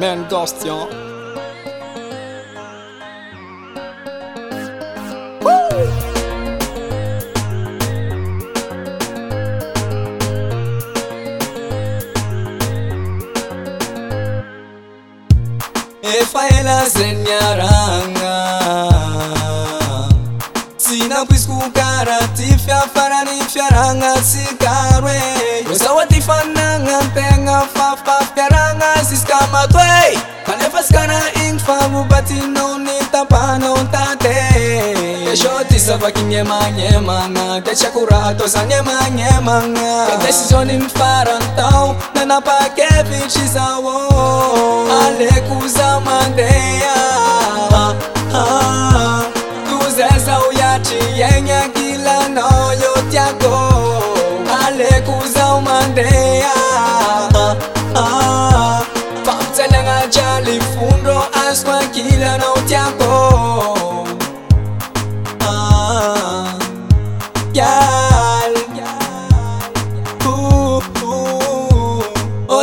mendostio efaelazeniaraa sinapoisco cara ty fiafaranifiarana sicaroe saoaty fannañatena fafaf vakyneeaa tkortznemaneaatssony nfarantao nanapakevitrizakotzzao atienya ah, ah. kilanytiagkozfamselna ah, jalifondro asakilanao tiag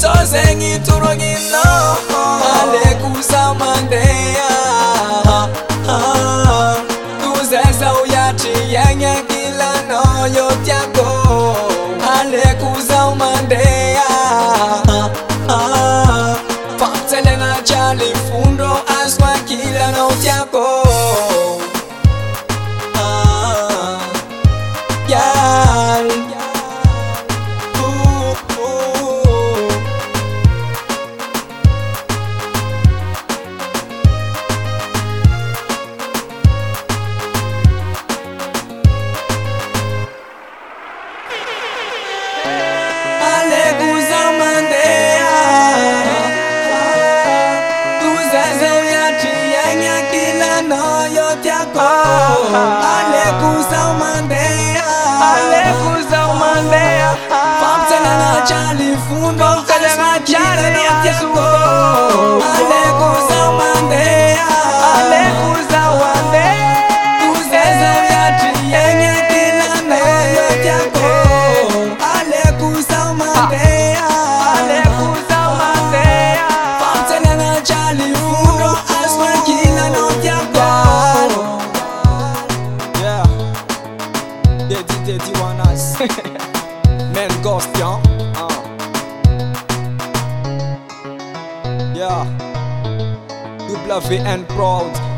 ya tozenge turogino alekusamandeya tuzesa uyathiyenye kilanoyo tyako na chali fundo aswa kilano tyako yeah. smn ncfn dirty one eyes. Men ghost, yeah. Uh. Yeah. You bluffy and proud.